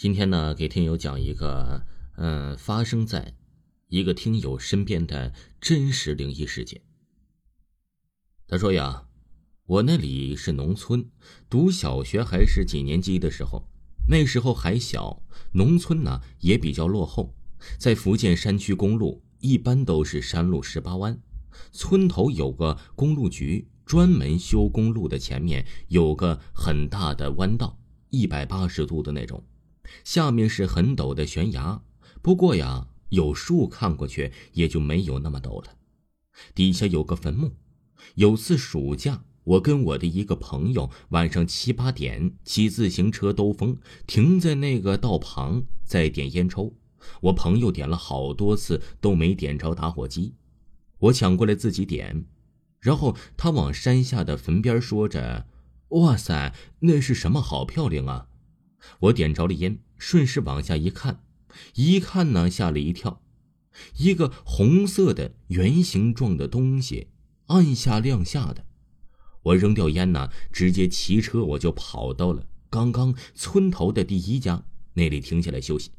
今天呢，给听友讲一个，嗯，发生在一个听友身边的真实灵异事件。他说呀，我那里是农村，读小学还是几年级的时候，那时候还小，农村呢也比较落后，在福建山区，公路一般都是山路十八弯，村头有个公路局，专门修公路的，前面有个很大的弯道，一百八十度的那种。下面是很陡的悬崖，不过呀，有树看过去也就没有那么陡了。底下有个坟墓。有次暑假，我跟我的一个朋友晚上七八点骑自行车兜风，停在那个道旁，在点烟抽。我朋友点了好多次都没点着打火机，我抢过来自己点，然后他往山下的坟边说着：“哇塞，那是什么？好漂亮啊！”我点着了烟，顺势往下一看，一看呢，吓了一跳，一个红色的圆形状的东西，按下亮下的。我扔掉烟呢，直接骑车我就跑到了刚刚村头的第一家那里停下来休息。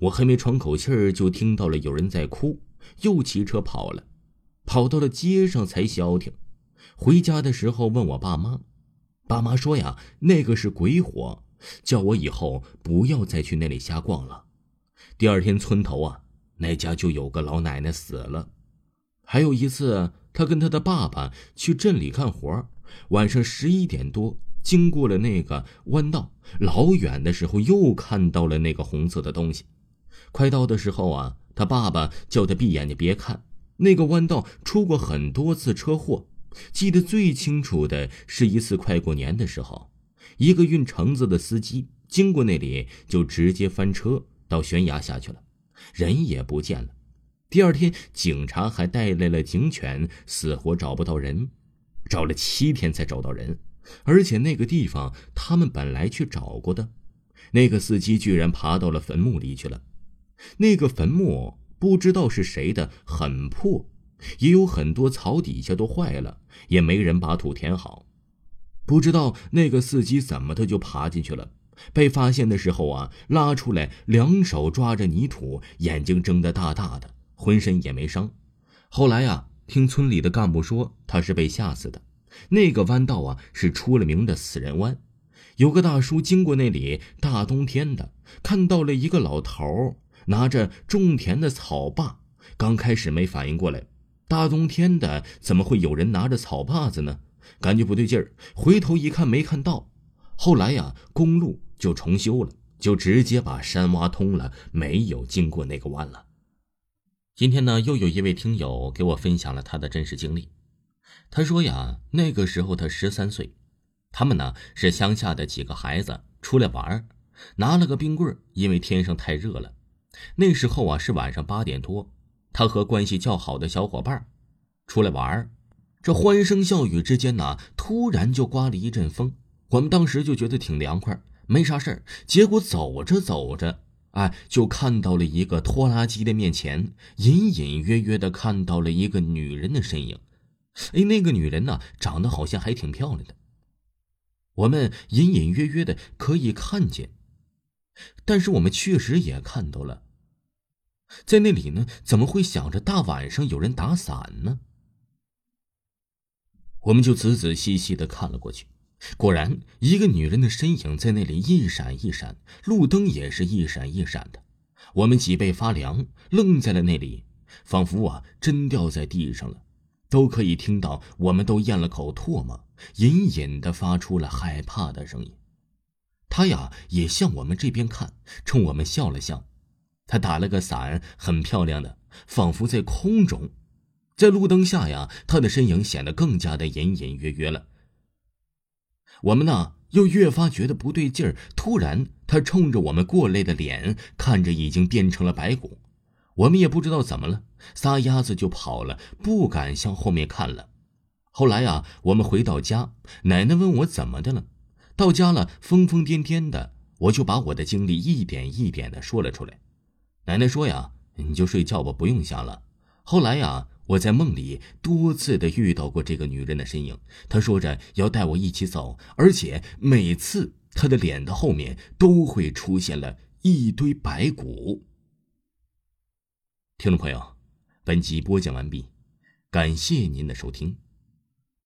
我还没喘口气儿，就听到了有人在哭，又骑车跑了，跑到了街上才消停。回家的时候问我爸妈，爸妈说呀，那个是鬼火。叫我以后不要再去那里瞎逛了。第二天，村头啊，那家就有个老奶奶死了。还有一次，他跟他的爸爸去镇里干活，晚上十一点多，经过了那个弯道，老远的时候又看到了那个红色的东西。快到的时候啊，他爸爸叫他闭眼睛别看。那个弯道出过很多次车祸，记得最清楚的是一次快过年的时候。一个运橙子的司机经过那里，就直接翻车到悬崖下去了，人也不见了。第二天，警察还带来了警犬，死活找不到人，找了七天才找到人，而且那个地方他们本来去找过的。那个司机居然爬到了坟墓里去了，那个坟墓不知道是谁的，很破，也有很多草底下都坏了，也没人把土填好。不知道那个司机怎么的就爬进去了，被发现的时候啊，拉出来，两手抓着泥土，眼睛睁得大大的，浑身也没伤。后来呀，听村里的干部说，他是被吓死的。那个弯道啊，是出了名的死人弯。有个大叔经过那里，大冬天的，看到了一个老头拿着种田的草把，刚开始没反应过来，大冬天的怎么会有人拿着草把子呢？感觉不对劲儿，回头一看没看到。后来呀，公路就重修了，就直接把山挖通了，没有经过那个弯了。今天呢，又有一位听友给我分享了他的真实经历。他说呀，那个时候他十三岁，他们呢是乡下的几个孩子出来玩，拿了个冰棍因为天上太热了。那时候啊是晚上八点多，他和关系较好的小伙伴出来玩。这欢声笑语之间呢，突然就刮了一阵风。我们当时就觉得挺凉快，没啥事儿。结果走着走着，哎，就看到了一个拖拉机的面前，隐隐约约的看到了一个女人的身影。哎，那个女人呢，长得好像还挺漂亮的。我们隐隐约约的可以看见，但是我们确实也看到了，在那里呢，怎么会想着大晚上有人打伞呢？我们就仔仔细细的看了过去，果然一个女人的身影在那里一闪一闪，路灯也是一闪一闪的。我们脊背发凉，愣在了那里，仿佛啊真掉在地上了，都可以听到我们都咽了口唾沫，隐隐的发出了害怕的声音。他呀也向我们这边看，冲我们笑了笑，他打了个伞，很漂亮的，仿佛在空中。在路灯下呀，他的身影显得更加的隐隐约约了。我们呢，又越发觉得不对劲儿。突然，他冲着我们过来的脸，看着已经变成了白骨。我们也不知道怎么了，撒丫子就跑了，不敢向后面看了。后来呀，我们回到家，奶奶问我怎么的了。到家了，疯疯癫癫的，我就把我的经历一点一点的说了出来。奶奶说呀：“你就睡觉吧，不用想了。”后来呀。我在梦里多次的遇到过这个女人的身影，她说着要带我一起走，而且每次她的脸的后面都会出现了一堆白骨。听众朋友，本集播讲完毕，感谢您的收听。